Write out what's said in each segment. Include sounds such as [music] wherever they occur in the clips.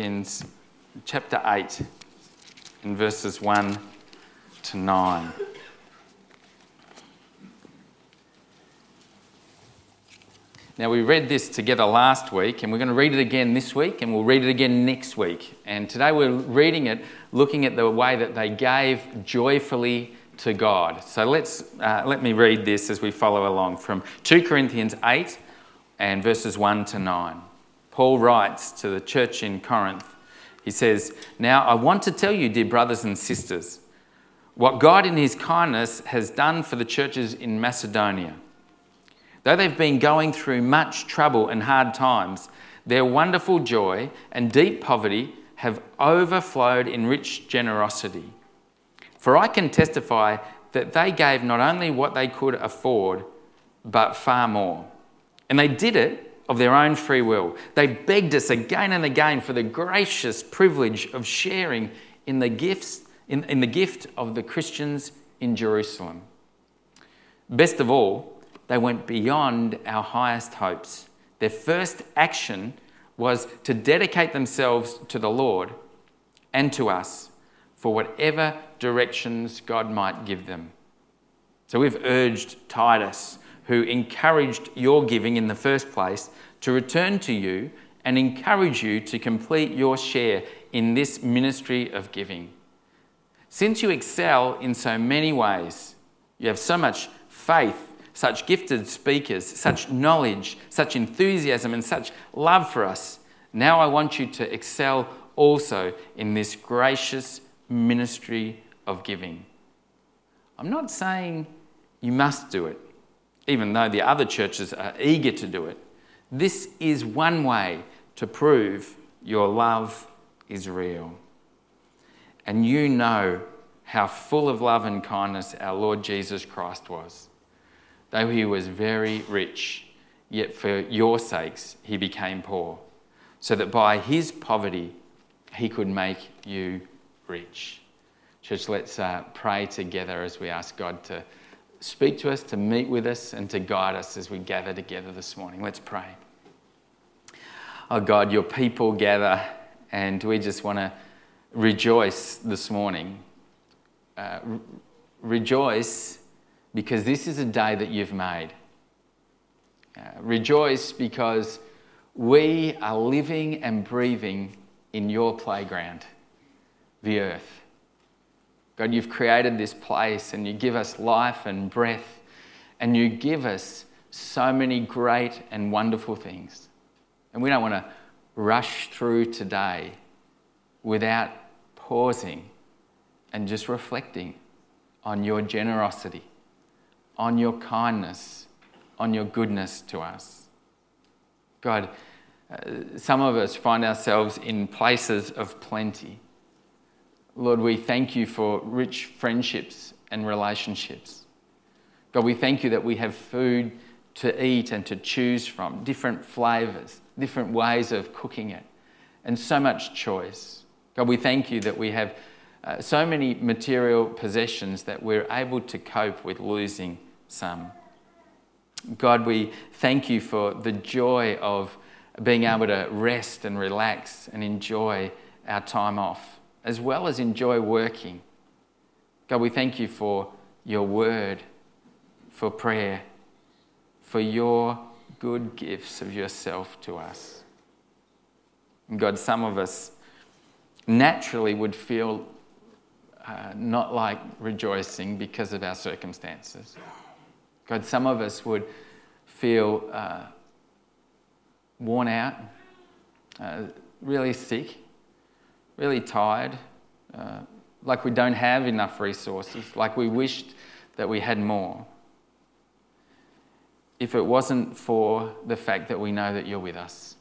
Corinthians chapter 8 in verses 1 to 9. Now, we read this together last week, and we're going to read it again this week, and we'll read it again next week. And today we're reading it looking at the way that they gave joyfully to God. So let's, uh, let me read this as we follow along from 2 Corinthians 8 and verses 1 to 9. Paul writes to the church in Corinth, he says, Now I want to tell you, dear brothers and sisters, what God in his kindness has done for the churches in Macedonia. Though they've been going through much trouble and hard times, their wonderful joy and deep poverty have overflowed in rich generosity. For I can testify that they gave not only what they could afford, but far more. And they did it of their own free will. They begged us again and again for the gracious privilege of sharing in the gifts in, in the gift of the Christians in Jerusalem. Best of all, they went beyond our highest hopes. Their first action was to dedicate themselves to the Lord and to us for whatever directions God might give them. So we've urged Titus who encouraged your giving in the first place, to return to you and encourage you to complete your share in this ministry of giving. Since you excel in so many ways, you have so much faith, such gifted speakers, such knowledge, such enthusiasm, and such love for us. Now I want you to excel also in this gracious ministry of giving. I'm not saying you must do it even though the other churches are eager to do it. This is one way to prove your love is real. And you know how full of love and kindness our Lord Jesus Christ was. Though he was very rich, yet for your sakes he became poor, so that by his poverty he could make you rich. Church, let's uh, pray together as we ask God to speak to us, to meet with us, and to guide us as we gather together this morning. Let's pray. Oh God, your people gather, and we just want to rejoice this morning. Uh, rejoice because this is a day that you've made. Uh, rejoice because we are living and breathing in your playground, the earth. God, you've created this place and you give us life and breath and you give us so many great and wonderful things. And we don't want to rush through today without pausing and just reflecting on your generosity, on your kindness, on your goodness to us. God, uh, some of us find ourselves in places of plenty Lord, we thank you for rich friendships and relationships. God, we thank you that we have food to eat and to choose from, different flavours, different ways of cooking it, and so much choice. God, we thank you that we have uh, so many material possessions that we're able to cope with losing some. God, we thank you for the joy of being able to rest and relax and enjoy our time off as well as enjoy working. God, we thank you for your word, for prayer, for your good gifts of yourself to us. And God, some of us naturally would feel uh, not like rejoicing because of our circumstances. God, some of us would feel uh, worn out, uh, really sick, really tired, uh, like we don't have enough resources, like we wished that we had more. If it wasn't for the fact that we know that you're with us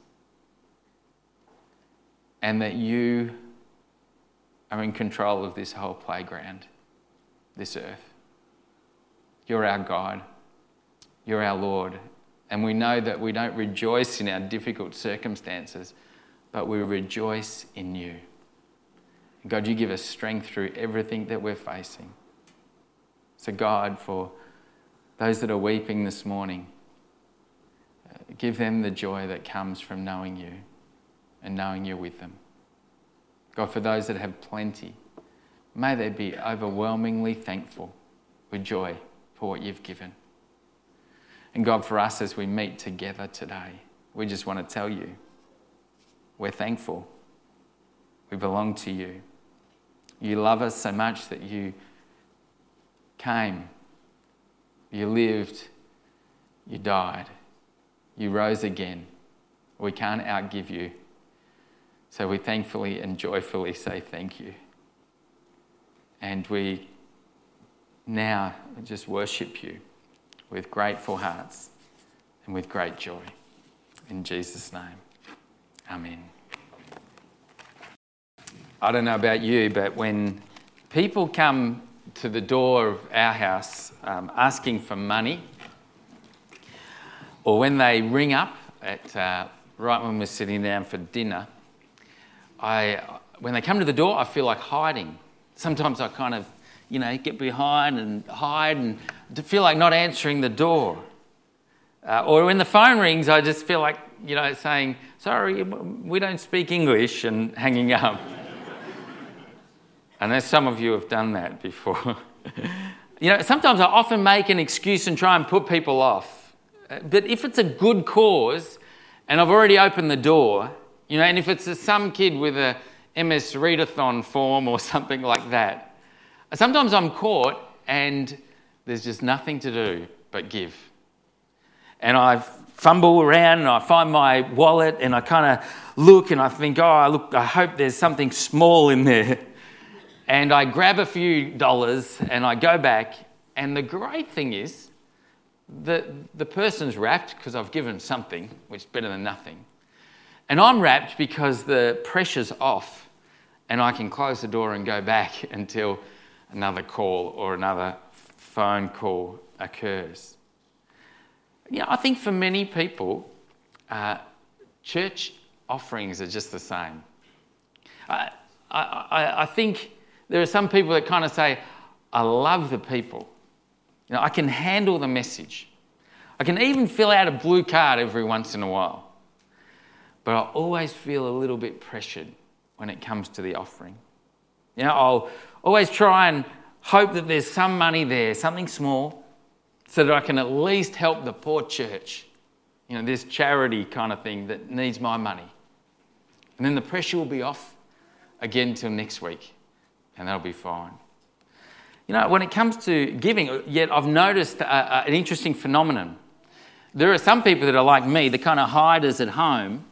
and that you are in control of this whole playground, this earth. You're our God, you're our Lord, and we know that we don't rejoice in our difficult circumstances, but we rejoice in you. God, you give us strength through everything that we're facing. So, God, for those that are weeping this morning, uh, give them the joy that comes from knowing you and knowing you're with them. God, for those that have plenty, may they be overwhelmingly thankful with joy for what you've given. And God, for us as we meet together today, we just want to tell you we're thankful. We belong to you. You love us so much that you came, you lived, you died, you rose again. We can't outgive you. So we thankfully and joyfully say thank you. And we now just worship you with grateful hearts and with great joy. In Jesus' name, Amen. I don't know about you, but when people come to the door of our house um, asking for money, or when they ring up at uh, right when we're sitting down for dinner, I, when they come to the door, I feel like hiding. Sometimes I kind of, you know, get behind and hide and feel like not answering the door. Uh, or when the phone rings, I just feel like, you know, saying, sorry, we don't speak English and hanging up. And some of you have done that before. [laughs] you know, sometimes I often make an excuse and try and put people off. But if it's a good cause and I've already opened the door, you know, and if it's a, some kid with a MS Readathon form or [laughs] something like that, sometimes I'm caught and there's just nothing to do but give. And I fumble around and I find my wallet and I kind of look and I think, oh, look, I hope there's something small in there. [laughs] And I grab a few dollars and I go back. And the great thing is that the person's wrapped because I've given something, which is better than nothing. And I'm wrapped because the pressure's off and I can close the door and go back [laughs] until another call or another phone call occurs. Yeah, I think for many people, uh, church offerings are just the same. I, I, I think there are some people that kind of say, I love the people. You know, I can handle the message. I can even fill out a blue card every once in a while. But I always feel a little bit pressured when it comes to the offering. You know, I'll always try and hope that there's some money there, something small, so that I can at least help the poor church. You know, this charity kind of thing that needs my money. And then the pressure will be off again till next week and that'll be fine. You know, when it comes to giving, yet I've noticed a, a, an interesting phenomenon. There are some people that are like me, the kind of hiders at home,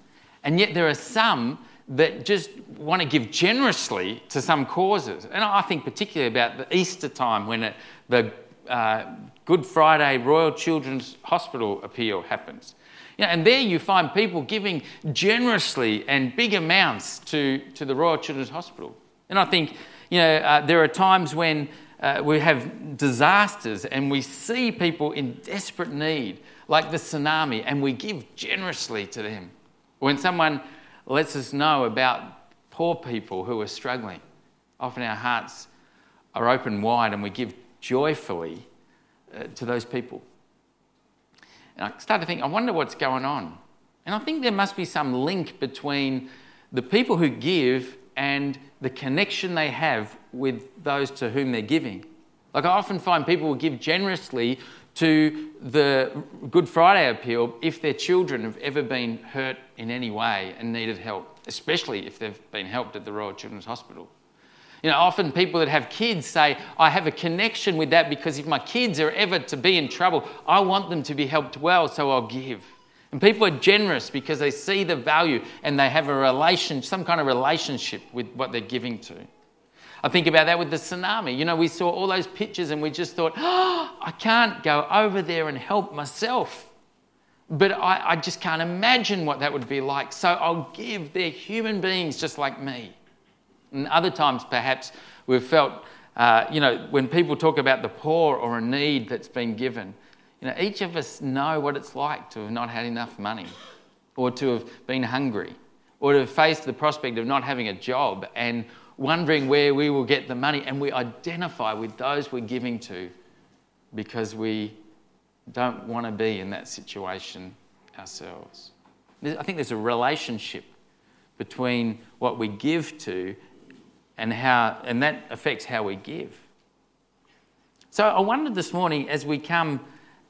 and yet there are some that just want to give generously to some causes. And I think particularly about the Easter time when it, the uh, Good Friday Royal Children's Hospital appeal happens. You know, and there you find people giving generously and big amounts to, to the Royal Children's Hospital. And I think you know, uh, there are times when uh, we have disasters and we see people in desperate need, like the tsunami, and we give generously to them. When someone lets us know about poor people who are struggling, often our hearts are open wide and we give joyfully uh, to those people. And I start to think, I wonder what's going on. And I think there must be some link between the people who give and the connection they have with those to whom they're giving. Like I often find people will give generously to the Good Friday appeal if their children have ever been hurt in any way and needed help, especially if they've been helped at the Royal Children's Hospital. You know, often people that have kids say, I have a connection with that because if my kids are ever to be in trouble, I want them to be helped well, so I'll give. And people are generous because they see the value and they have a relation, some kind of relationship with what they're giving to. I think about that with the tsunami. You know, we saw all those pictures and we just thought, oh, [gasps] I can't go over there and help myself. But I, I just can't imagine what that would be like. So I'll give. They're human beings just like me. And other times, perhaps, we've felt, uh, you know, when people talk about the poor or a need that's been given, you know, each of us know what it's like to have not had enough money or to have been hungry or to have faced the prospect of not having a job and wondering where we will get the money. And we identify with those we're giving to because we don't want to be in that situation ourselves. I think there's a relationship between what we give to and, how, and that affects how we give. So I wondered this morning as we come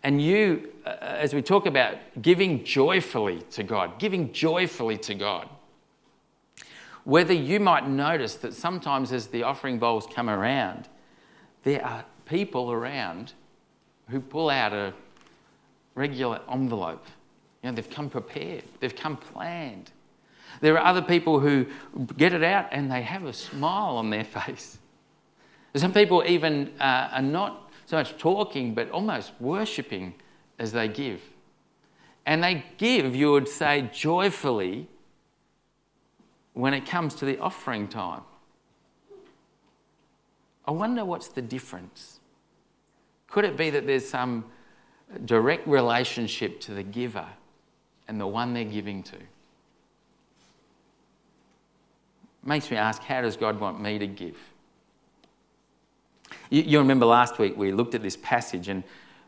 and you, uh, as we talk about giving joyfully to God, giving joyfully to God, whether you might notice that sometimes as the offering bowls come around, there are people around who pull out a regular envelope. You know, they've come prepared, they've come planned. There are other people who get it out and they have a smile on their [laughs] face. Some people even uh, are not so much talking, but almost worshipping as they give. And they give, you would say, joyfully when it comes to the offering time. I wonder what's the difference. Could it be that there's some direct relationship to the giver and the one they're giving to? Makes me ask, how does God want me to give? You, you remember last week we looked at this passage and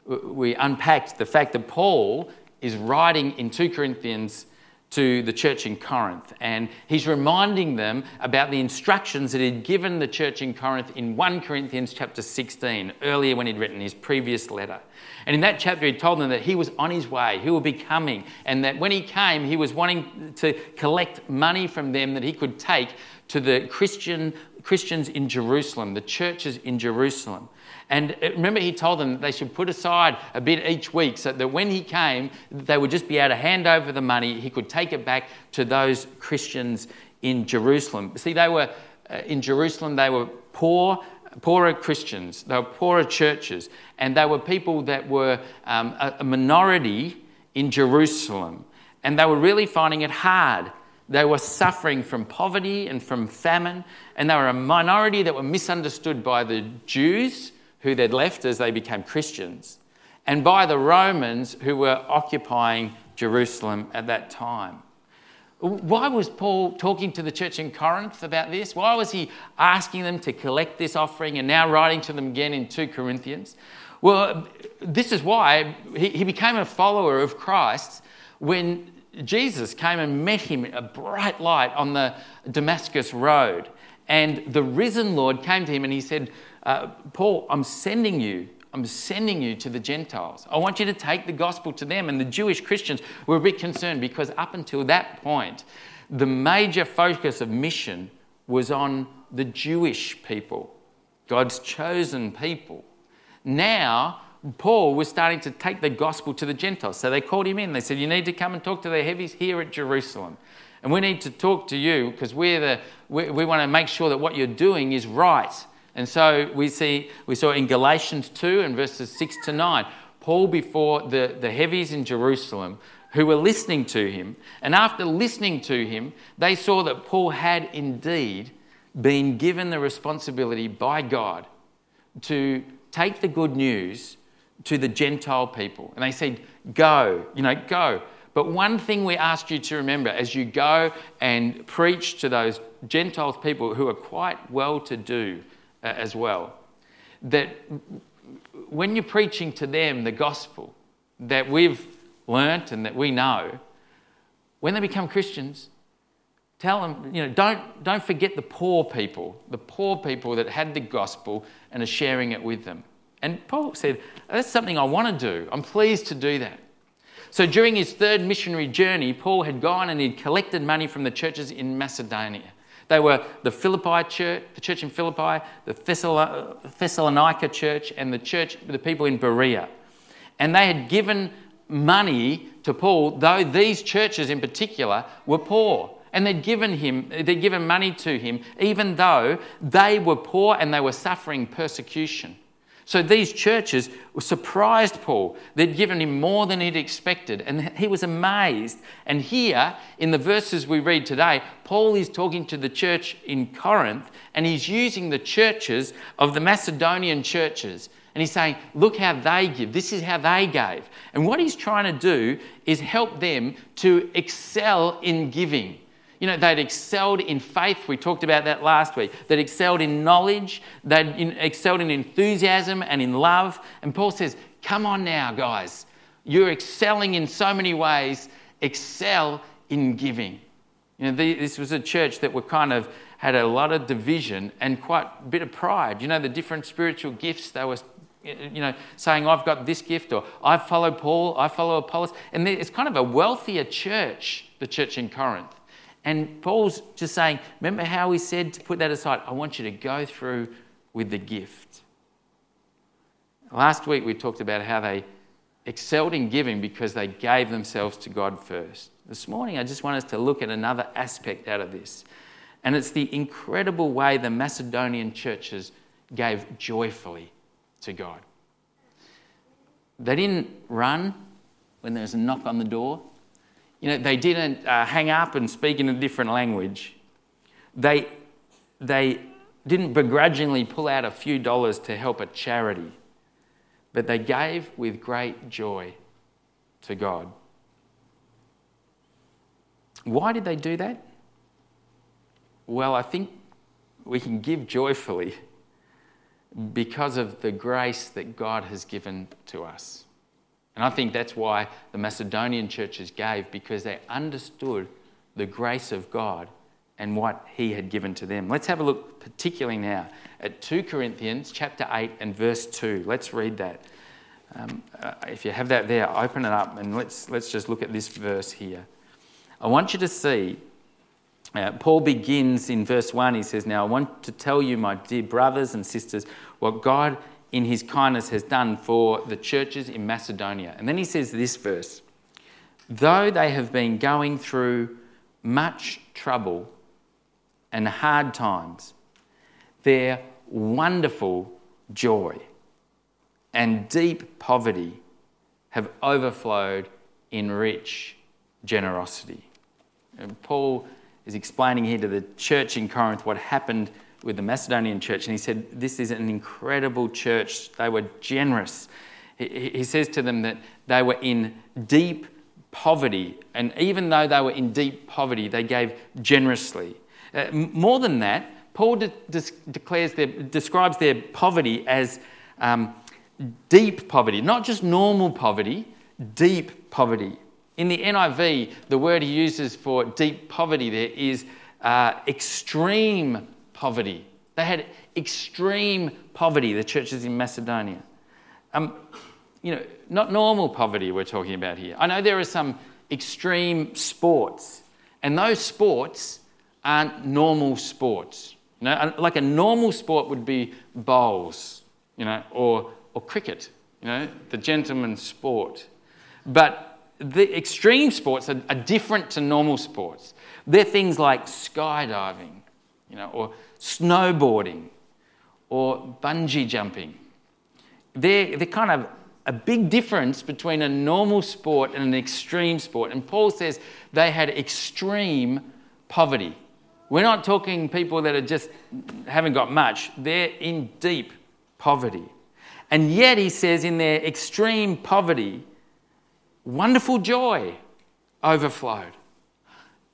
we unpacked the fact that Paul is writing in 2 Corinthians to the church in Corinth. And he's reminding them about the instructions that he'd given the church in Corinth in 1 Corinthians chapter 16, earlier when he'd written his previous letter. And in that chapter, he told them that he was on his way, he would be coming, and that when he came, he was wanting to collect money from them that he could take to the Christian, Christians in Jerusalem, the churches in Jerusalem. And remember, he told them that they should put aside a bit each week so that when he came, they would just be able to hand over the money. He could take it back to those Christians in Jerusalem. See, they were uh, in Jerusalem, they were poor, poorer Christians, they were poorer churches, and they were people that were um, a minority in Jerusalem. And they were really finding it hard they were suffering from poverty and from famine, and they were a minority that were misunderstood by the Jews who they'd left as they became Christians, and by the Romans who were occupying Jerusalem at that time. Why was Paul talking to the church in Corinth about this? Why was he asking them to collect this offering and now writing to them again in 2 Corinthians? Well, this is why he became a follower of Christ when Jesus came and met him, a bright light on the Damascus road. And the risen Lord came to him and he said, uh, Paul, I'm sending you. I'm sending you to the Gentiles. I want you to take the gospel to them. And the Jewish Christians were a bit concerned because up until that point, the major focus of mission was on the Jewish people, God's chosen people. Now, Paul was starting to take the gospel to the Gentiles. So they called him in. They said, You need to come and talk to the heavies here at Jerusalem. And we need to talk to you because we're the, we, we want to make sure that what you're doing is right. And so we see we saw in Galatians 2 and verses 6 to 9, Paul before the, the heavies in Jerusalem who were listening to him. And after listening to him, they saw that Paul had indeed been given the responsibility by God to take the good news to the Gentile people. And they said, Go, you know, go. But one thing we ask you to remember as you go and preach to those Gentiles people who are quite well to do uh, as well. That when you're preaching to them the gospel that we've learnt and that we know, when they become Christians, tell them, you know, don't, don't forget the poor people, the poor people that had the gospel and are sharing it with them. And Paul said, That's something I want to do. I'm pleased to do that. So during his third missionary journey, Paul had gone and he'd collected money from the churches in Macedonia. They were the Philippi church, the church in Philippi, the Thessalonica church, and the church, the people in Berea. And they had given money to Paul, though these churches in particular were poor. And they'd given him, they'd given money to him, even though they were poor and they were suffering persecution. So these churches were surprised Paul. They'd given him more than he'd expected, and he was amazed. And here, in the verses we read today, Paul is talking to the church in Corinth, and he's using the churches of the Macedonian churches. And he's saying, Look how they give. This is how they gave. And what he's trying to do is help them to excel in giving. You know, they'd excelled in faith. We talked about that last week. They'd excelled in knowledge. They'd excelled in enthusiasm and in love. And Paul says, Come on now, guys. You're excelling in so many ways. Excel in giving. You know, this was a church that were kind of had a lot of division and quite a bit of pride. You know, the different spiritual gifts they were, you know, saying, I've got this gift, or I follow Paul, I follow Apollos. And it's kind of a wealthier church, the church in Corinth. And Paul's just saying, remember how he said to put that aside? I want you to go through with the gift. Last week we talked about how they excelled in giving because they gave themselves to God first. This morning I just want us to look at another aspect out of this. And it's the incredible way the Macedonian churches gave joyfully to God. They didn't run when there was a knock on the door. You know, they didn't uh, hang up and speak in a different language. They, they didn't begrudgingly pull out a few dollars to help a charity, but they gave with great joy to God. Why did they do that? Well, I think we can give joyfully because of the grace that God has given to us. And I think that's why the Macedonian churches gave, because they understood the grace of God and what He had given to them. Let's have a look, particularly now, at 2 Corinthians chapter 8 and verse 2. Let's read that. Um, uh, if you have that there, open it up and let's, let's just look at this verse here. I want you to see, uh, Paul begins in verse 1. He says, Now I want to tell you, my dear brothers and sisters, what God in his kindness has done for the churches in Macedonia. And then he says this verse Though they have been going through much trouble and hard times, their wonderful joy and deep poverty have overflowed in rich generosity. And Paul is explaining here to the church in Corinth what happened with the Macedonian church, and he said, This is an incredible church. They were generous. He, says to them that they were in deep poverty, and even though they were in deep poverty, they gave generously. Uh, more than that, Paul de- de- declares their, describes their poverty as um, deep poverty, not just normal poverty, deep poverty. In the NIV, the word he uses for deep poverty there is uh, extreme poverty. They had extreme poverty, the churches in Macedonia. Um, you know, not normal poverty we're talking about here. I know there are some extreme sports, and those sports aren't normal sports. You know, like a normal sport would be bowls, you know, or, or cricket, you know, the gentleman's sport. But the extreme sports are, are different to normal sports. They're things like skydiving, you know, or snowboarding or bungee jumping. They're, they're kind of a big difference between a normal sport and an extreme sport. And Paul says they had extreme poverty. We're not talking people that are just haven't got much, they're in deep poverty. And yet, he says, in their extreme poverty, wonderful joy overflowed.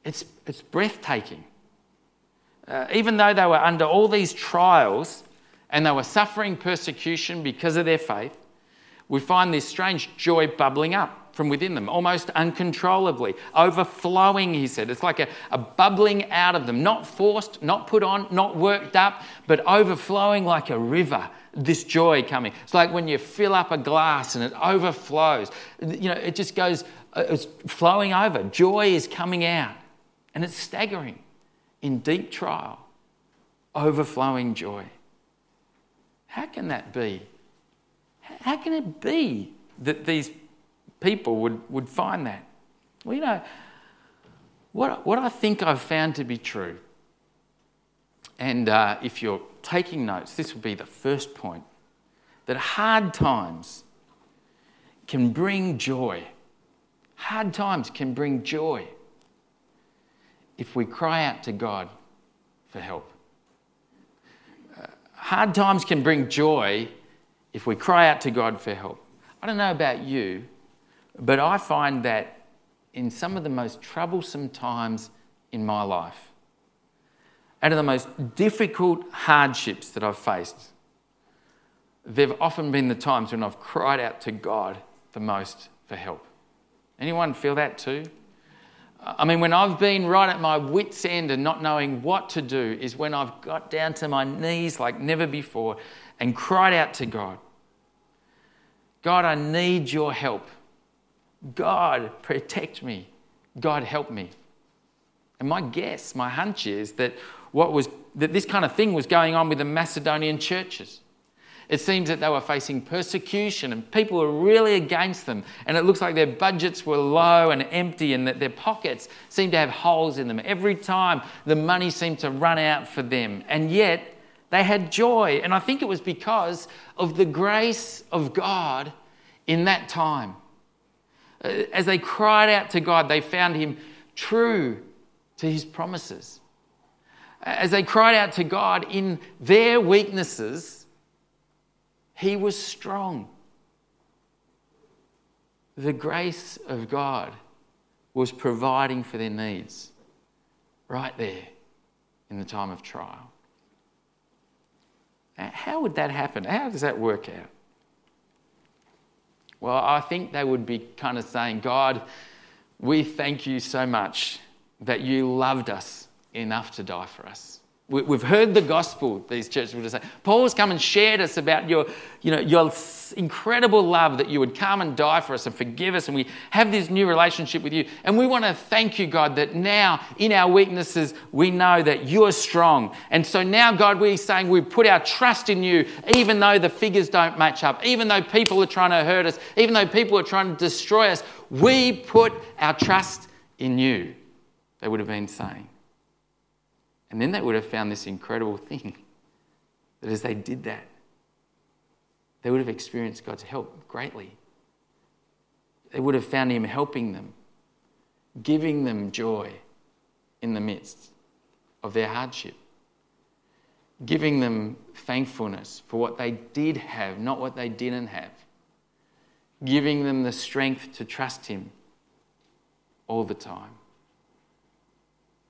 It's, it's breathtaking uh, even though they were under all these trials and they were suffering persecution because of their faith, we find this strange joy bubbling up from within them, almost uncontrollably, overflowing, he said. It's like a, a, bubbling out of them, not forced, not put on, not worked up, but overflowing like a river. This joy coming. It's like when you fill up a glass and it overflows. You know, it just goes, uh, it's flowing over. Joy is coming out. And it's staggering in deep trial, overflowing joy. How can that be? How can it be that these people would, would find that? Well, you know, what, what I think I've found to be true, and uh, if you're taking notes, this would be the first point that hard times can bring joy. Hard times can bring joy if we cry out to God for help. Uh, hard times can bring joy if we cry out to God for help. I don't know about you, but I find that in some of the most troublesome times in my life, out of the most difficult hardships that I've faced, there have often been the times when I've cried out to God the most for help. Anyone feel that too? I mean, when I've been right at my wits' end and not knowing what to do, is when I've got down to my knees like never before and cried out to God God, I need your help. God, protect me. God, help me. And my guess, my hunch is that what was that this kind of thing was going on with the Macedonian churches. It seems that they were facing persecution and people were really against them. And it looks like their budgets were low and empty and that their pockets seemed to have holes in them. Every time the money seemed to run out for them. And yet they had joy. And I think it was because of the grace of God in that time. Uh, as they cried out to God, they found Him true to His promises. As they cried out to God in their weaknesses, he was strong. The grace of God was providing for their needs right there in the time of trial. How would that happen? How does that work out? Well, I think they would be kind of saying, God, we thank you so much that you loved us enough to die for us. We've heard the gospel, these churches would say. Paul's come and shared us about your, you know, your incredible love that you would come and die for us and forgive us, and we have this new relationship with you. And we want to thank you, God, that now in our weaknesses, we know that you are strong. And so now, God, we're saying we put our trust in you, even though the figures don't match up, even though people are trying to hurt us, even though people are trying to destroy us, we put our trust in you, they would have been saying. And then they would have found this incredible thing [laughs] that as they did that, they would have experienced God's help greatly. They would have found Him helping them, giving them joy in the midst of their hardship, giving them thankfulness for what they did have, not what they didn't have, giving them the strength to trust Him all the time.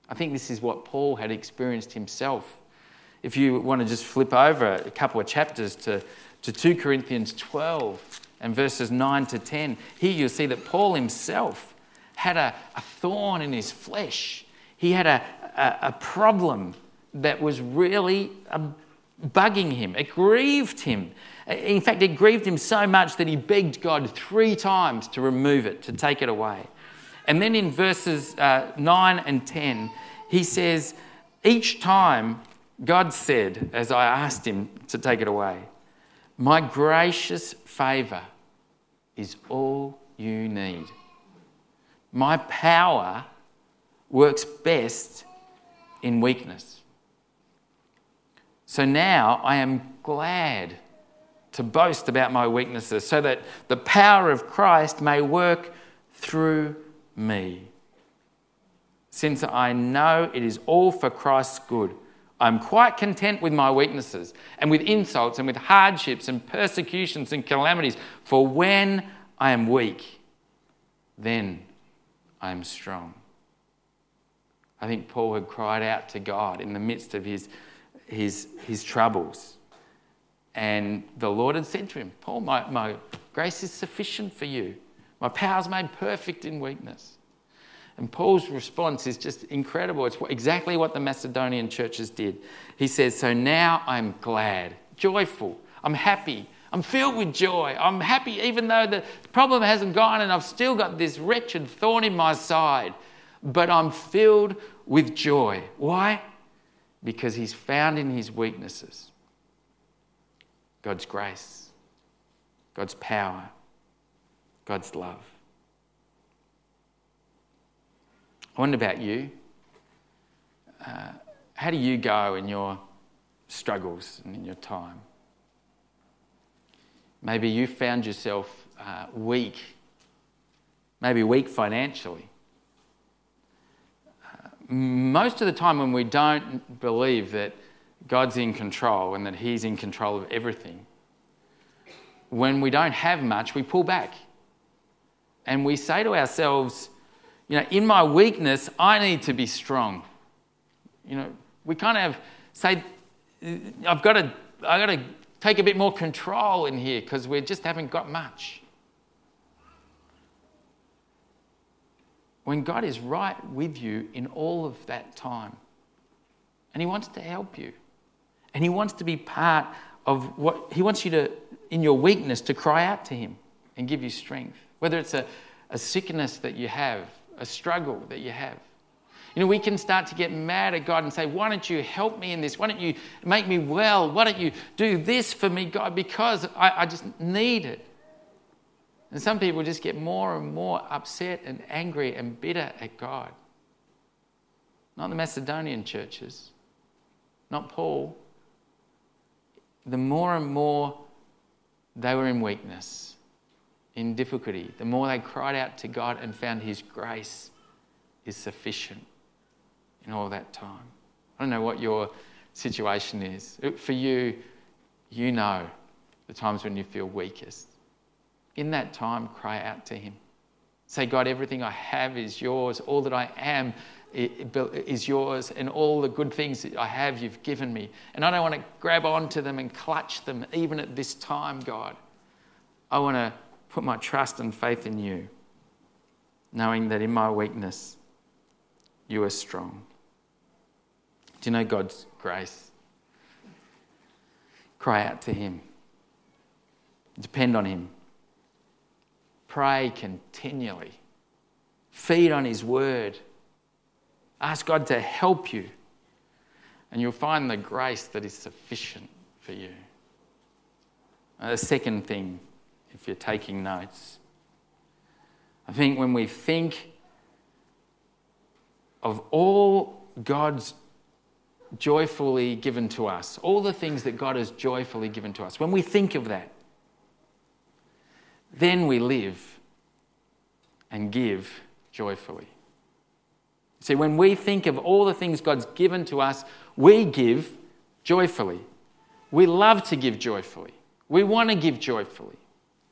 I think this is what Paul had experienced himself. If you want to just flip over a couple of chapters to, to 2 Corinthians 12 and verses 9 to 10, here you'll see that Paul himself had a, a thorn in his flesh. He had a, a, a problem that was really um, bugging him, it grieved him. In fact, it grieved him so much that he begged God three times to remove it, to take it away. And then in verses uh, 9 and 10, he says, Each time God said, as I asked him to take it away, My gracious favour is all you need. My power works best in weakness. So now I am glad to boast about my weaknesses so that the power of Christ may work through me. Since I know it is all for Christ's good, I'm quite content with my weaknesses and with insults and with hardships and persecutions and calamities. For when I am weak, then I am strong. I think Paul had cried out to God in the midst of his, his, his troubles. And the Lord had said to him, Paul, my, my grace is sufficient for you. My power is made perfect in weakness. And Paul's response is just incredible. It's exactly what the Macedonian churches did. He says, So now I'm glad, joyful, I'm happy, I'm filled with joy. I'm happy even though the problem hasn't gone and I've still got this wretched thorn in my side. But I'm filled with joy. Why? Because he's found in his weaknesses God's grace, God's power, God's love. I wonder about you. Uh, how do you go in your struggles and in your time? Maybe you found yourself uh, weak, maybe weak financially. Uh, most of the time, when we don't believe that God's in control and that He's in control of everything, when we don't have much, we pull back and we say to ourselves, you know, in my weakness, I need to be strong. You know, we kind of say, I've got to, I've got to take a bit more control in here because we just haven't got much. when God is right with you in all of that time. And He wants to help you. And He wants to be part of what He wants you to, in your weakness, to cry out to Him and give you strength. Whether it's a, a sickness that you have, a struggle that you have. You know, we can start to get mad at God and say, Why don't you help me in this? Why don't you make me well? Why don't you do this for me, God? Because I, I just need it. And some people just get more and more upset and angry and bitter at God. Not the Macedonian churches, not Paul. The more and more they were in weakness, in difficulty, the more they cried out to God and found His grace is sufficient in all that time. I don't know what your situation is. Uh, for you, you know the times when you feel weakest in that time, cry out to Him. Say, God, everything I have is yours. All that I am is yours, and all the good things that I have, you've given me. And I don't want to grab onto them and clutch them, even at this time, God. I want to put my trust and faith in you, knowing that in my weakness, you are strong. Do you know God's grace? Cry out to Him, depend on Him. Pray continually. Feed on His Word. Ask God to help you. And you'll find the grace that is sufficient for you. Uh, the second thing, if you're taking notes, I think when we think of all God's joyfully given to us, all the things that God has joyfully given to us, when we think of that, then we live and give joyfully. See, when we think of all the things God's given to us, we give joyfully. We love to give joyfully. We want to give joyfully.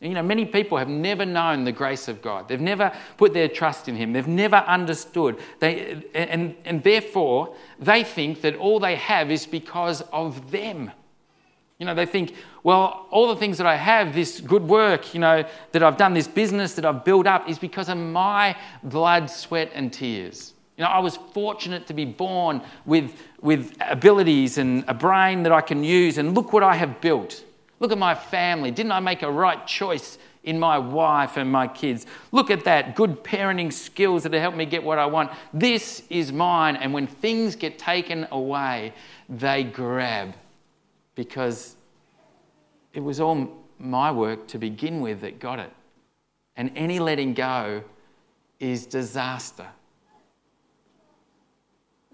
You know, many people have never known the grace of God. They've never put their trust in Him. They've never understood. They, and, and therefore, they think that all they have is because of them. You know, they think, well, all the things that I have, this good work, you know, that I've done, this business that I've built up, is because of my blood, sweat, and tears. You know, I was fortunate to be born with, with abilities and a brain that I can use, and look what I have built. Look at my family. Didn't I make a right choice in my wife and my kids? Look at that. Good parenting skills that have helped me get what I want. This is mine. And when things get taken away, they grab because it was all my work to begin with that got it. And any letting go is disaster.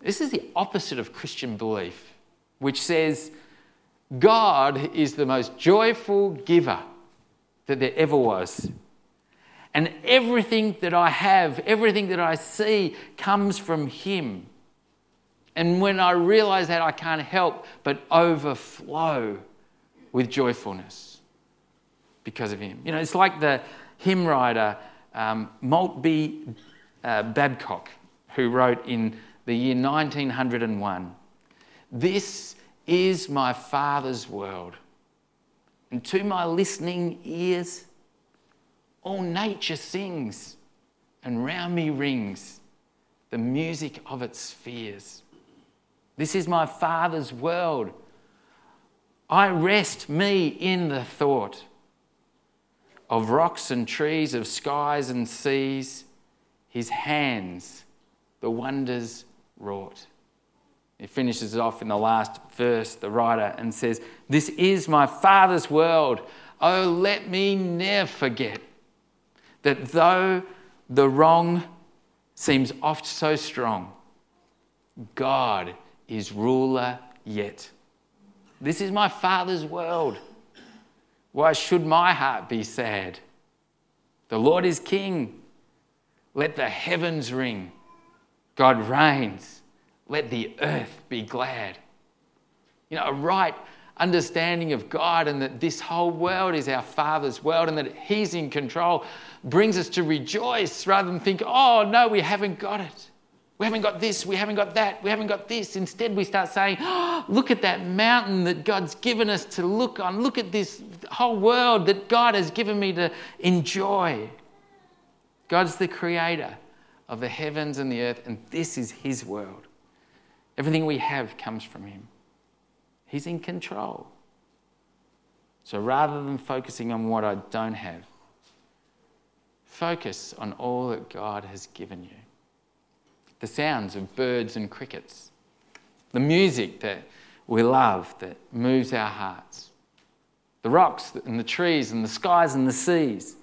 This is the opposite of Christian belief, which says God is the most joyful giver that there ever was. And everything that I have, everything that I see comes from Him. And when I realize that, I can't help but overflow with joyfulness because of him. You know, it's like the hymn writer um, Maltbie uh, Babcock, who wrote in the year 1901 This is my Father's world, and to my listening ears, all nature sings, and round me rings the music of its spheres. This is my Father's world. I rest me in the thought of rocks and trees, of skies and seas, his hands, the wonders wrought. He finishes off in the last verse, the writer, and says, This is my Father's world. Oh, let me never forget that though the wrong seems oft so strong, God is ruler yet. This is my Father's world. Why should my heart be sad? The Lord is King. Let the heavens ring. God reigns. Let the earth be glad. You know, a right understanding of God and that this whole world is our Father's world and that He's in control brings us to rejoice rather than think, oh, no, we haven't got it. We haven't got this, we haven't got that, we haven't got this. Instead, we start saying, oh, Look at that mountain that God's given us to look on. Look at this whole world that God has given me to enjoy. God's the creator of the heavens and the earth, and this is His world. Everything we have comes from Him. He's in control. So rather than focusing on what I don't have, focus on all that God has given you. The sounds of birds and crickets, the music that we love that moves our hearts, the rocks and the trees and the skies and the seas,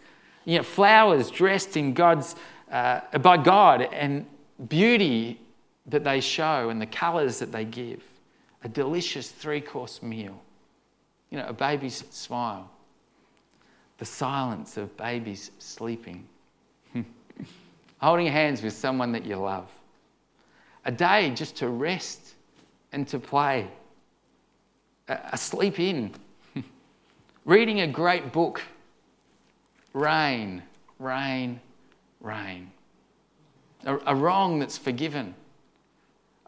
you know, flowers dressed in God's, uh, by God and beauty that they show and the colours that they give, a delicious three course meal, you know, a baby's smile, the silence of babies sleeping, [laughs] holding hands with someone that you love, a day just to rest and to play, a sleep in, [laughs] reading a great book, rain, rain, rain, a, a wrong that's forgiven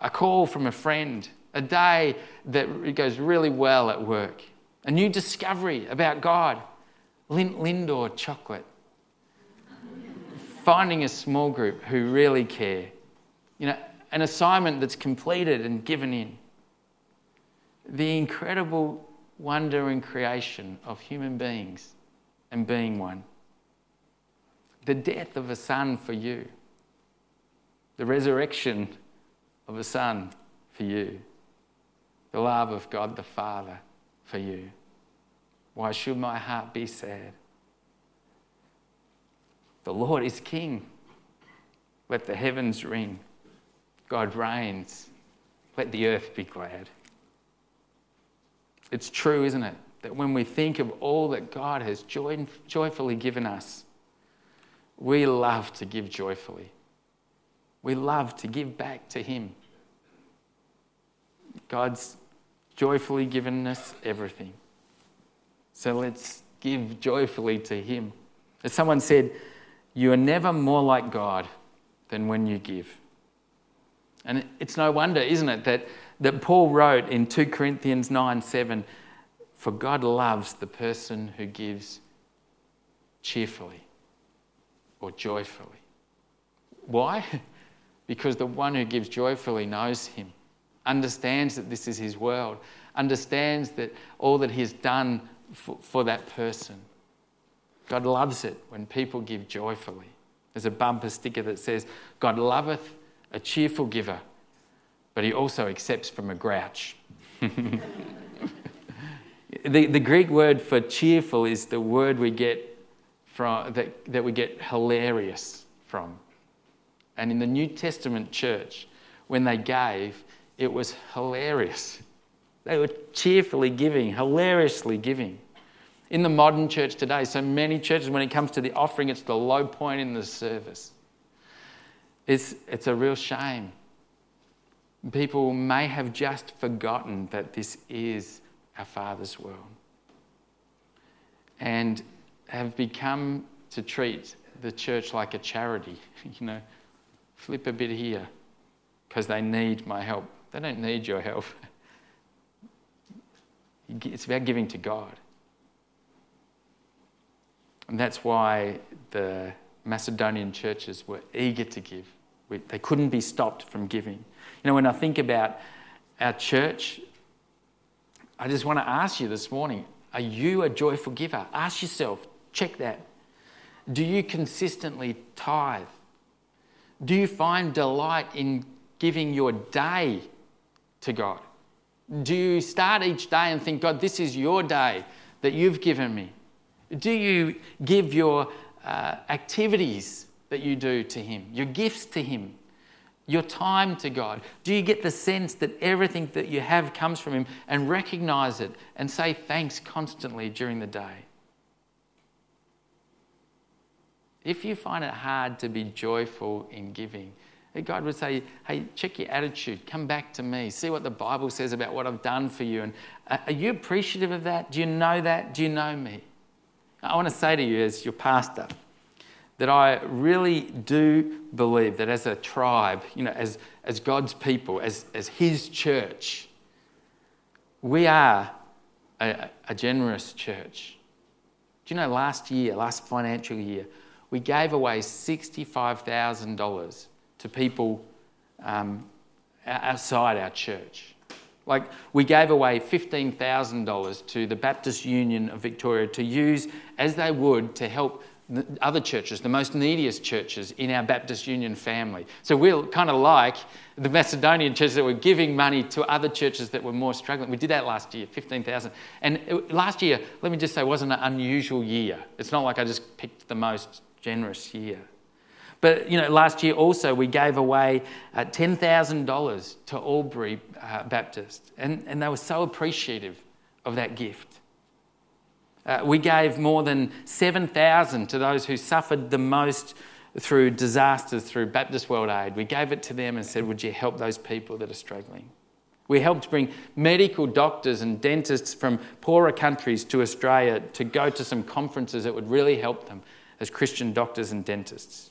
a call from a friend, a day that goes really well at work, a new discovery about God, Lindt Lindor chocolate, finding a small group who really care, you know, an assignment that's completed and given in, the incredible wonder and creation of human beings and being one, the death of a son for you, the resurrection of a son for you, the love of God the Father for you. Why should my heart be sad? The Lord is King. Let the heavens ring. God reigns. Let the earth be glad. It's true, isn't it? That when we think of all that God has joy- joyfully given us, we love to give joyfully. We love to give back to Him. God's joyfully given us everything. So let's give joyfully to Him. As someone said, you are never more like God than when you give. And it's no wonder, isn't it, that, that Paul wrote in 2 Corinthians 9 7, For God loves the person who gives cheerfully or joyfully. Why? [laughs] Because the one who gives joyfully knows Him understands that this is his world, understands that all that he has done for, for that person. God loves it when people give joyfully. There's a bumper sticker that says, God loveth a cheerful giver, but he also accepts from a grouch. [laughs] the, the Greek word for cheerful is the word we get from, that, that we get hilarious from. And in the New Testament church, when they gave, it was hilarious. They were cheerfully giving, hilariously giving. In the modern church today, so many churches, when it comes to the offering, it's the low point in the service. It's, it's a real shame. People may have just forgotten that this is our Father's world and have become to treat the church like a charity. [laughs] You know, flip a bit here because they need my help. They don't need your help. [laughs] It's about giving to God. And that's why the Macedonian churches were eager to give. They couldn't be stopped from giving. You know, when I think about our church, I just want to ask you this morning are you a joyful giver? Ask yourself, check that. Do you consistently tithe? Do you find delight in giving your day to God? Do you start each day and think, God, this is your day that you've given me? Do you give your uh, activities that you do to Him, your gifts to Him, your time to God? Do you get the sense that everything that you have comes from Him and recognize it and say thanks constantly during the day? If you find it hard to be joyful in giving, God would say, hey, check your attitude. Come back to me. See what the Bible says about what I've done for you. And uh, are you appreciative of that? Do you know that? Do you know me? I want to say to you, as your pastor, that I really do believe that as a tribe, you know, as, as God's people, as, as His church, we are a, a generous church. Do you know last year, last financial year, we gave away $65,000 to people um, outside our church. Like, we gave away $15,000 to the Baptist Union of Victoria to use as they would to help the other churches, the most neediest churches in our Baptist Union family. So we're kind of like the Macedonian churches that were giving money to other churches that were more struggling. We did that last year, 15,000. And it, last year, let me just say, wasn't an unusual year. It's not like I just picked the most generous year. But you know, last year also we gave away uh, $10,000 to Albury uh, Baptist, and, and they were so appreciative of that gift. Uh, we gave more than 7,000 to those who suffered the most through disasters through Baptist World Aid. We gave it to them and said, Would you help those people that are struggling? We helped bring medical doctors and dentists from poorer countries to Australia to go to some conferences that would really help them as Christian doctors and dentists.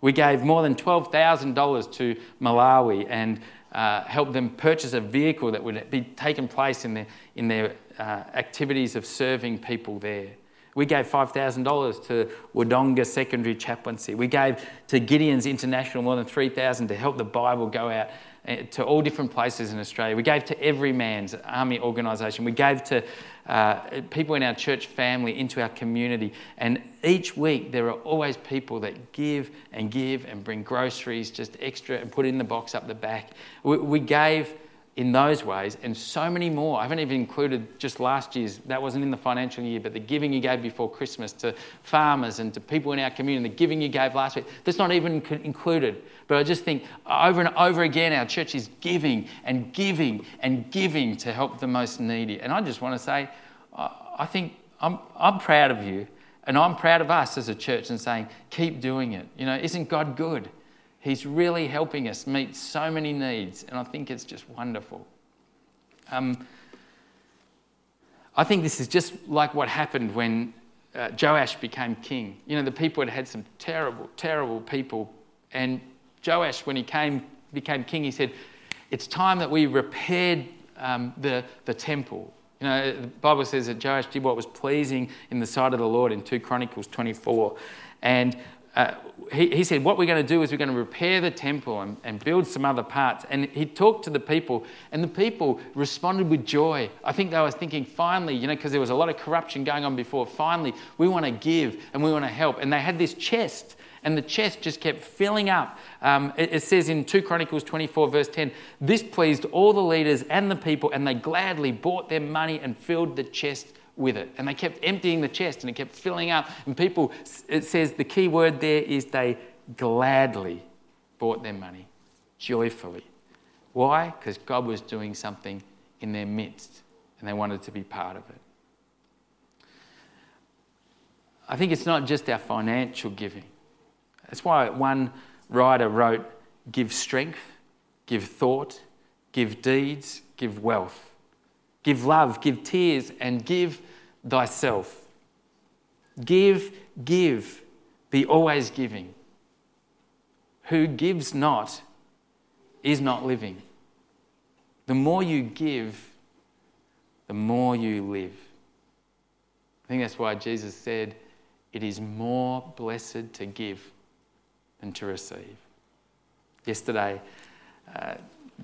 We gave more than $12,000 to Malawi and uh, helped them purchase a vehicle that would be taken place in their, in their uh, activities of serving people there. We gave $5,000 to Wodonga Secondary Chaplaincy. We gave to Gideons International more than 3,000 to help the Bible go out eh, to all different places in Australia. We gave to Everyman's Army organisation. We gave to uh, people in our church family, into our community. And each week there are always people that give and give and bring groceries just extra and put in the box up the back. We, we gave in those ways and so many more. I haven't even included just last year's, that wasn't in the financial year, but the giving you gave before Christmas to farmers and to people in our community, the giving you gave last week, that's not even included. But I just think over and over again, our church is giving and giving and giving to help the most needy. And I just want to say, I think I'm, I'm proud of you and I'm proud of us as a church and saying, keep doing it. You know, isn't God good? He's really helping us meet so many needs, and I think it's just wonderful. Um, I think this is just like what happened when uh, Joash became king. You know, the people had had some terrible, terrible people, and Joash, when he came, became king, he said, It's time that we repaired um, the, the temple. You know, the Bible says that Joash did what was pleasing in the sight of the Lord in 2 Chronicles 24. And uh, he, he, said, What we're going to do is we're going to repair the temple and, and build some other parts. And he talked to the people, and the people responded with joy. I think they were thinking, finally, you know, because there was a lot of corruption going on before, finally, we want to give and we want to help. And they had this chest, and the chest just kept filling up. Um, it, it says in 2 Chronicles 24, verse 10, This pleased all the leaders and the people, and they gladly bought their money and filled the chest with it. And they kept emptying the chest and it kept filling up. And people, it says the key word there is they gladly bought their money, joyfully. Why? Because God was doing something in their midst and they wanted to be part of it. I think it's not just our financial giving. That's why one writer wrote give strength, give thought, give deeds, give wealth. Give love, give tears, and give thyself. Give, give, be always giving. Who gives not is not living. The more you give, the more you live. I think that's why Jesus said, It is more blessed to give than to receive. Yesterday, uh,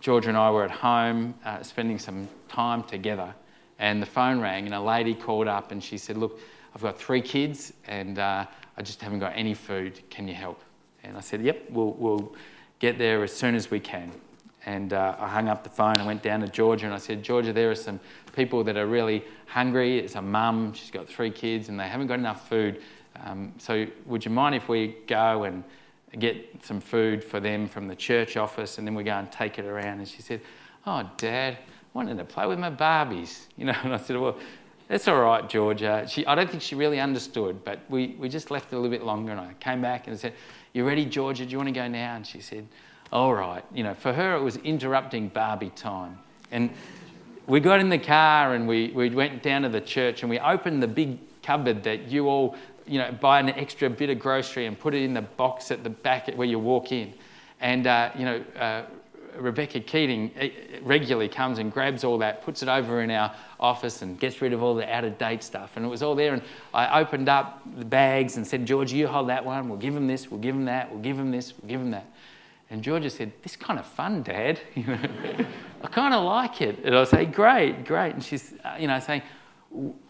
Georgia and I were at home uh, spending some time together, and the phone rang, and a lady called up and she said, Look, I've got three kids and uh, I just haven't got any food. Can you help? And I said, Yep, we'll, we'll get there as soon as we can. And uh, I hung up the phone and went down to Georgia and I said, Georgia, there are some people that are really hungry. It's a mum, she's got three kids, and they haven't got enough food. Um, so would you mind if we go and get some food for them from the church office and then we go and take it around? And she said, Oh, Dad, I wanted to play with my Barbies. [laughs] You know, and I said, well, that's all right, Georgia. She, I don't think she really understood, but we, we just left a little bit longer. And I came back and said, You ready, Georgia? Do you want to go now? And she said, All right. You know, for her, it was interrupting Barbie time. And we got in the car and we, we went down to the church and we opened the big cupboard that you all, you know, buy an extra bit of grocery and put it in the box at the back where you walk in. And, uh, you know, uh, Rebecca Keating eh, regularly comes and grabs all that, puts it over in our office, and gets rid of all the out of date stuff. And it was all there. And I opened up the bags and said, George, you hold that one. We'll give him this. We'll give him that. We'll give him this. We'll give him that. And Georgia said, This kind of fun, Dad. [laughs] I kind of like it. And I say, Great, great. And she's, uh, you know, saying,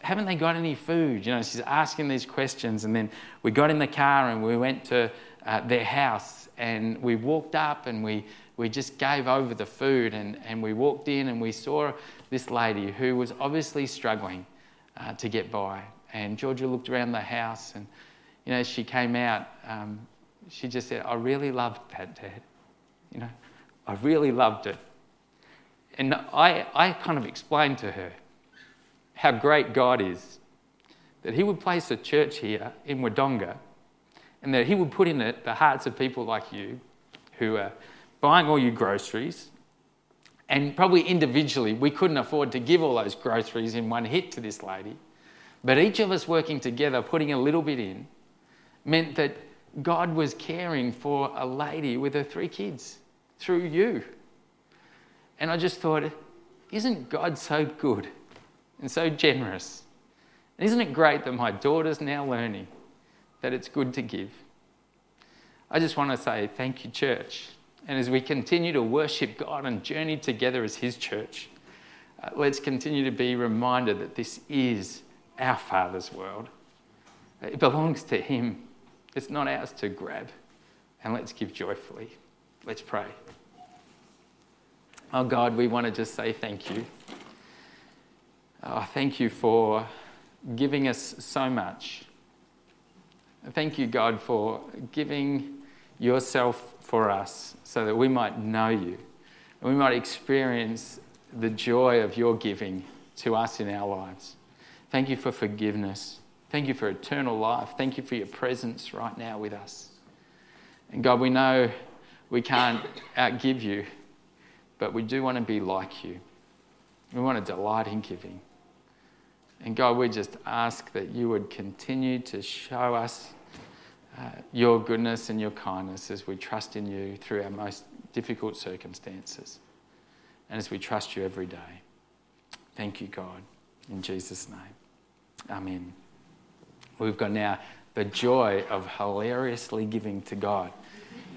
Haven't they got any food? You know, she's asking these questions. And then we got in the car and we went to uh, their house and we walked up and we, we just gave over the food and, and we walked in and we saw this lady who was obviously struggling uh, to get by. And Georgia looked around the house and, you know, she came out. Um, she just said, I really loved that, Dad. You know, I really loved it. And I, I kind of explained to her how great God is that He would place a church here in Wodonga and that He would put in it the hearts of people like you who are buying all your groceries. And probably individually, we couldn't afford to give all those groceries in one hit to this lady. But each of us working together, putting a little bit in, meant that God was caring for a lady with her three kids through you. And I just thought, isn't God so good and so generous? And isn't it great that my daughter's now learning that it's good to give? I just want to say thank you, church. And as we continue to worship God and journey together as His church, uh, let's continue to be reminded that this is our Father's world. It belongs to Him. It's not ours to grab. And let's give joyfully. Let's pray. Oh God, we want to just say thank you. Oh, thank you for giving us so much. Thank you, God, for giving yourself for us so that we might know you and we might experience the joy of your giving to us in our lives. Thank you for forgiveness. Thank you for eternal life. Thank you for your presence right now with us. And God, we know we can't outgive you, but we do want to be like you. We want to delight in giving. And God, we just ask that you would continue to show us uh, your goodness and your kindness as we trust in you through our most difficult circumstances and as we trust you every day. Thank you, God. In Jesus' name. Amen. We've got now the joy of hilariously giving to God.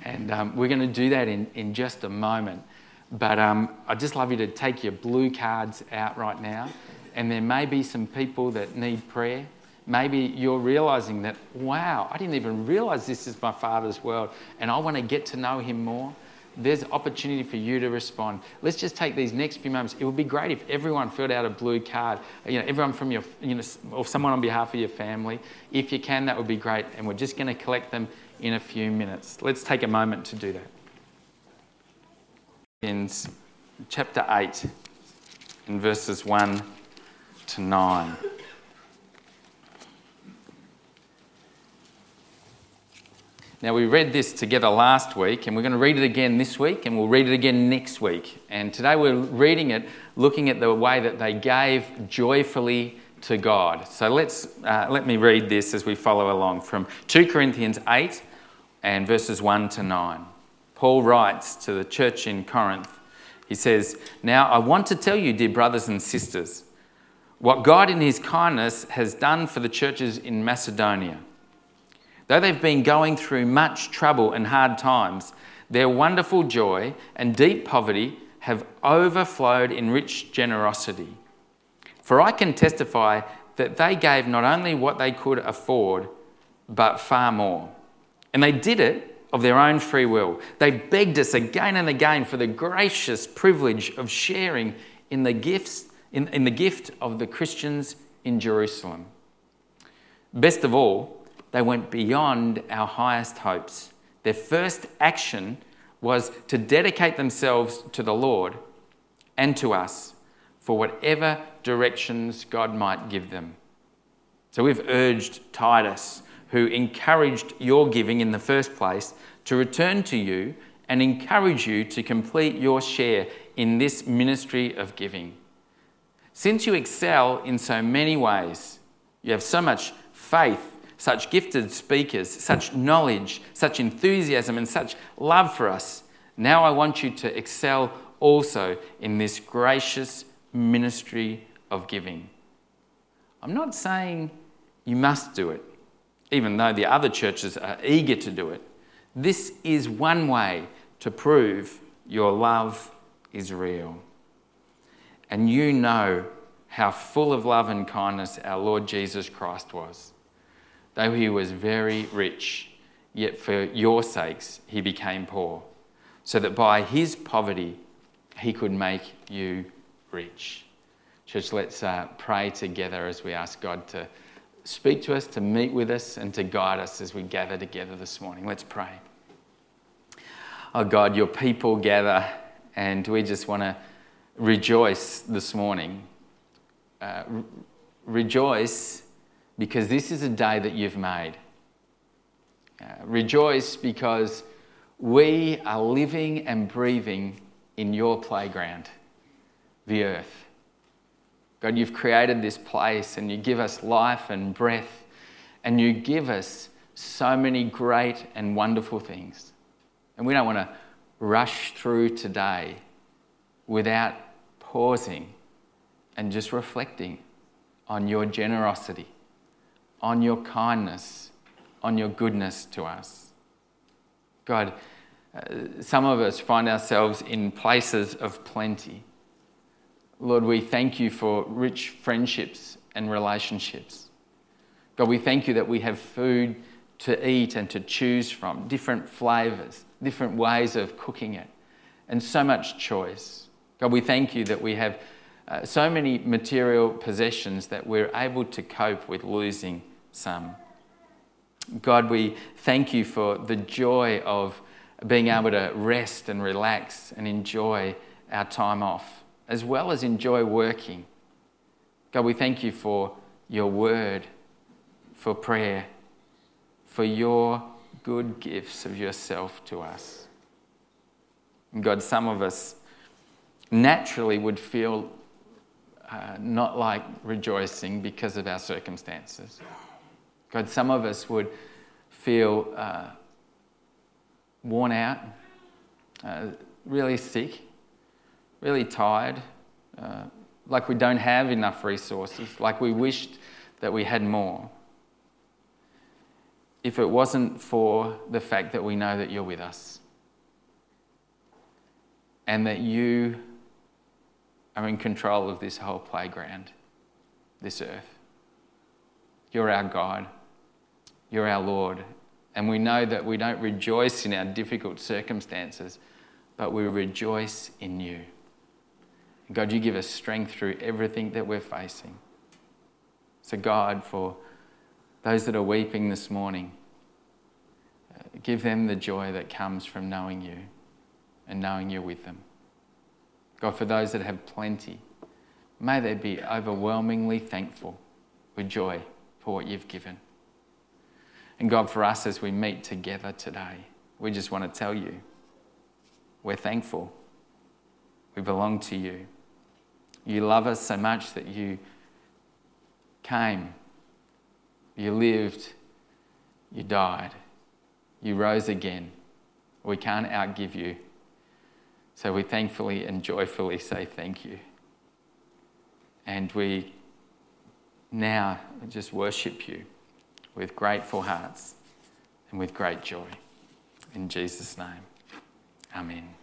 And um, we're going to do that in, in just a moment. But um, I'd just love you to take your blue cards out right now. And there may be some people that need prayer. Maybe you're realizing that, wow, I didn't even realize this is my Father's world, and I want to get to know Him more there's opportunity for you to respond. Let's just take these next few moments. It would be great if everyone filled out a blue card. You know, everyone from your, you know, or someone on behalf of your family. If you can, that would be great. And we're just going to collect them in a few minutes. Let's take a moment to do that. In chapter 8, in verses 1 to 9. Now, we read this together last week, and we're going to read it again this week, and we'll read it again next week. And today we're reading it looking at the way that they gave joyfully to God. So let's, uh, let me read this as we follow along from 2 Corinthians 8 and verses 1 to 9. Paul writes to the church in Corinth, he says, Now I want to tell you, dear brothers and sisters, what God in his kindness has done for the churches in Macedonia. Though they've been going through much trouble and hard times, their wonderful joy and deep poverty have overflowed in rich generosity. For I can testify that they gave not only what they could afford, but far more. And they did it of their own free will. They begged us again and again for the gracious privilege of sharing in the gifts in, in the gift of the Christians in Jerusalem. Best of all, they went beyond our highest hopes. Their first action was to dedicate themselves to the Lord and to us for whatever directions God might give them. So we've urged Titus, who encouraged your giving in the first place, to return to you and encourage you to complete your share in this ministry of giving. Since you excel in so many ways, you have so much faith such gifted speakers, such knowledge, such enthusiasm, and such love for us. Now I want you to excel also in this gracious ministry of giving. I'm not saying you must do it, even though the other churches are eager to do it. This is one way to prove your love is real. And you know how full of love and kindness our Lord Jesus Christ was. Though he was very rich, yet for your sakes he became poor, so that by his poverty he could make you rich. Church, let's uh, pray together as we ask God to speak to us, to meet with us, and to guide us as we gather together this morning. Let's pray. Oh God, your people gather, and we just want to rejoice this morning. Uh, re- rejoice because this is a day that you've made. Uh, rejoice because we are living and breathing in your playground, the earth. God, you've created this place and you give us life and breath, and you give us so many great and wonderful things. And we don't want to rush through today without pausing and just reflecting on your generosity, on your kindness, on your goodness to us. God, uh, some of us find ourselves in places of plenty Lord, we thank you for rich friendships and relationships. God, we thank you that we have food to eat and to choose from, different flavours, different ways of cooking it, and so much choice. God, we thank you that we have uh, so many material possessions that we're able to cope with losing some. God, we thank you for the joy of being able to rest and relax and enjoy our time off as well as enjoy working. God, we thank you for your word, for prayer, for your good gifts of yourself to us. God, some of us naturally would feel uh, not like rejoicing because of our circumstances. God, some of us would feel uh, worn out, uh, really sick, really tired, uh, like we don't have enough resources, like we wished that we had more. If it wasn't for the fact that we know that you're with us and that you are in control of this whole playground, this earth. You're our God, you're our Lord, and we know that we don't rejoice in our difficult circumstances, but we rejoice in you. God, you give us strength through everything that we're facing. So, God, for those that are weeping this morning, uh, give them the joy that comes from knowing you and knowing you're with them. God, for those that have plenty, may they be overwhelmingly thankful with joy for what you've given. And God, for us as we meet together today, we just want to tell you we're thankful. We belong to you. You love us so much that you came, you lived, you died, you rose again. We can't outgive you. So we thankfully and joyfully say thank you. And we now just worship you with grateful hearts and with great joy. In Jesus' name, amen.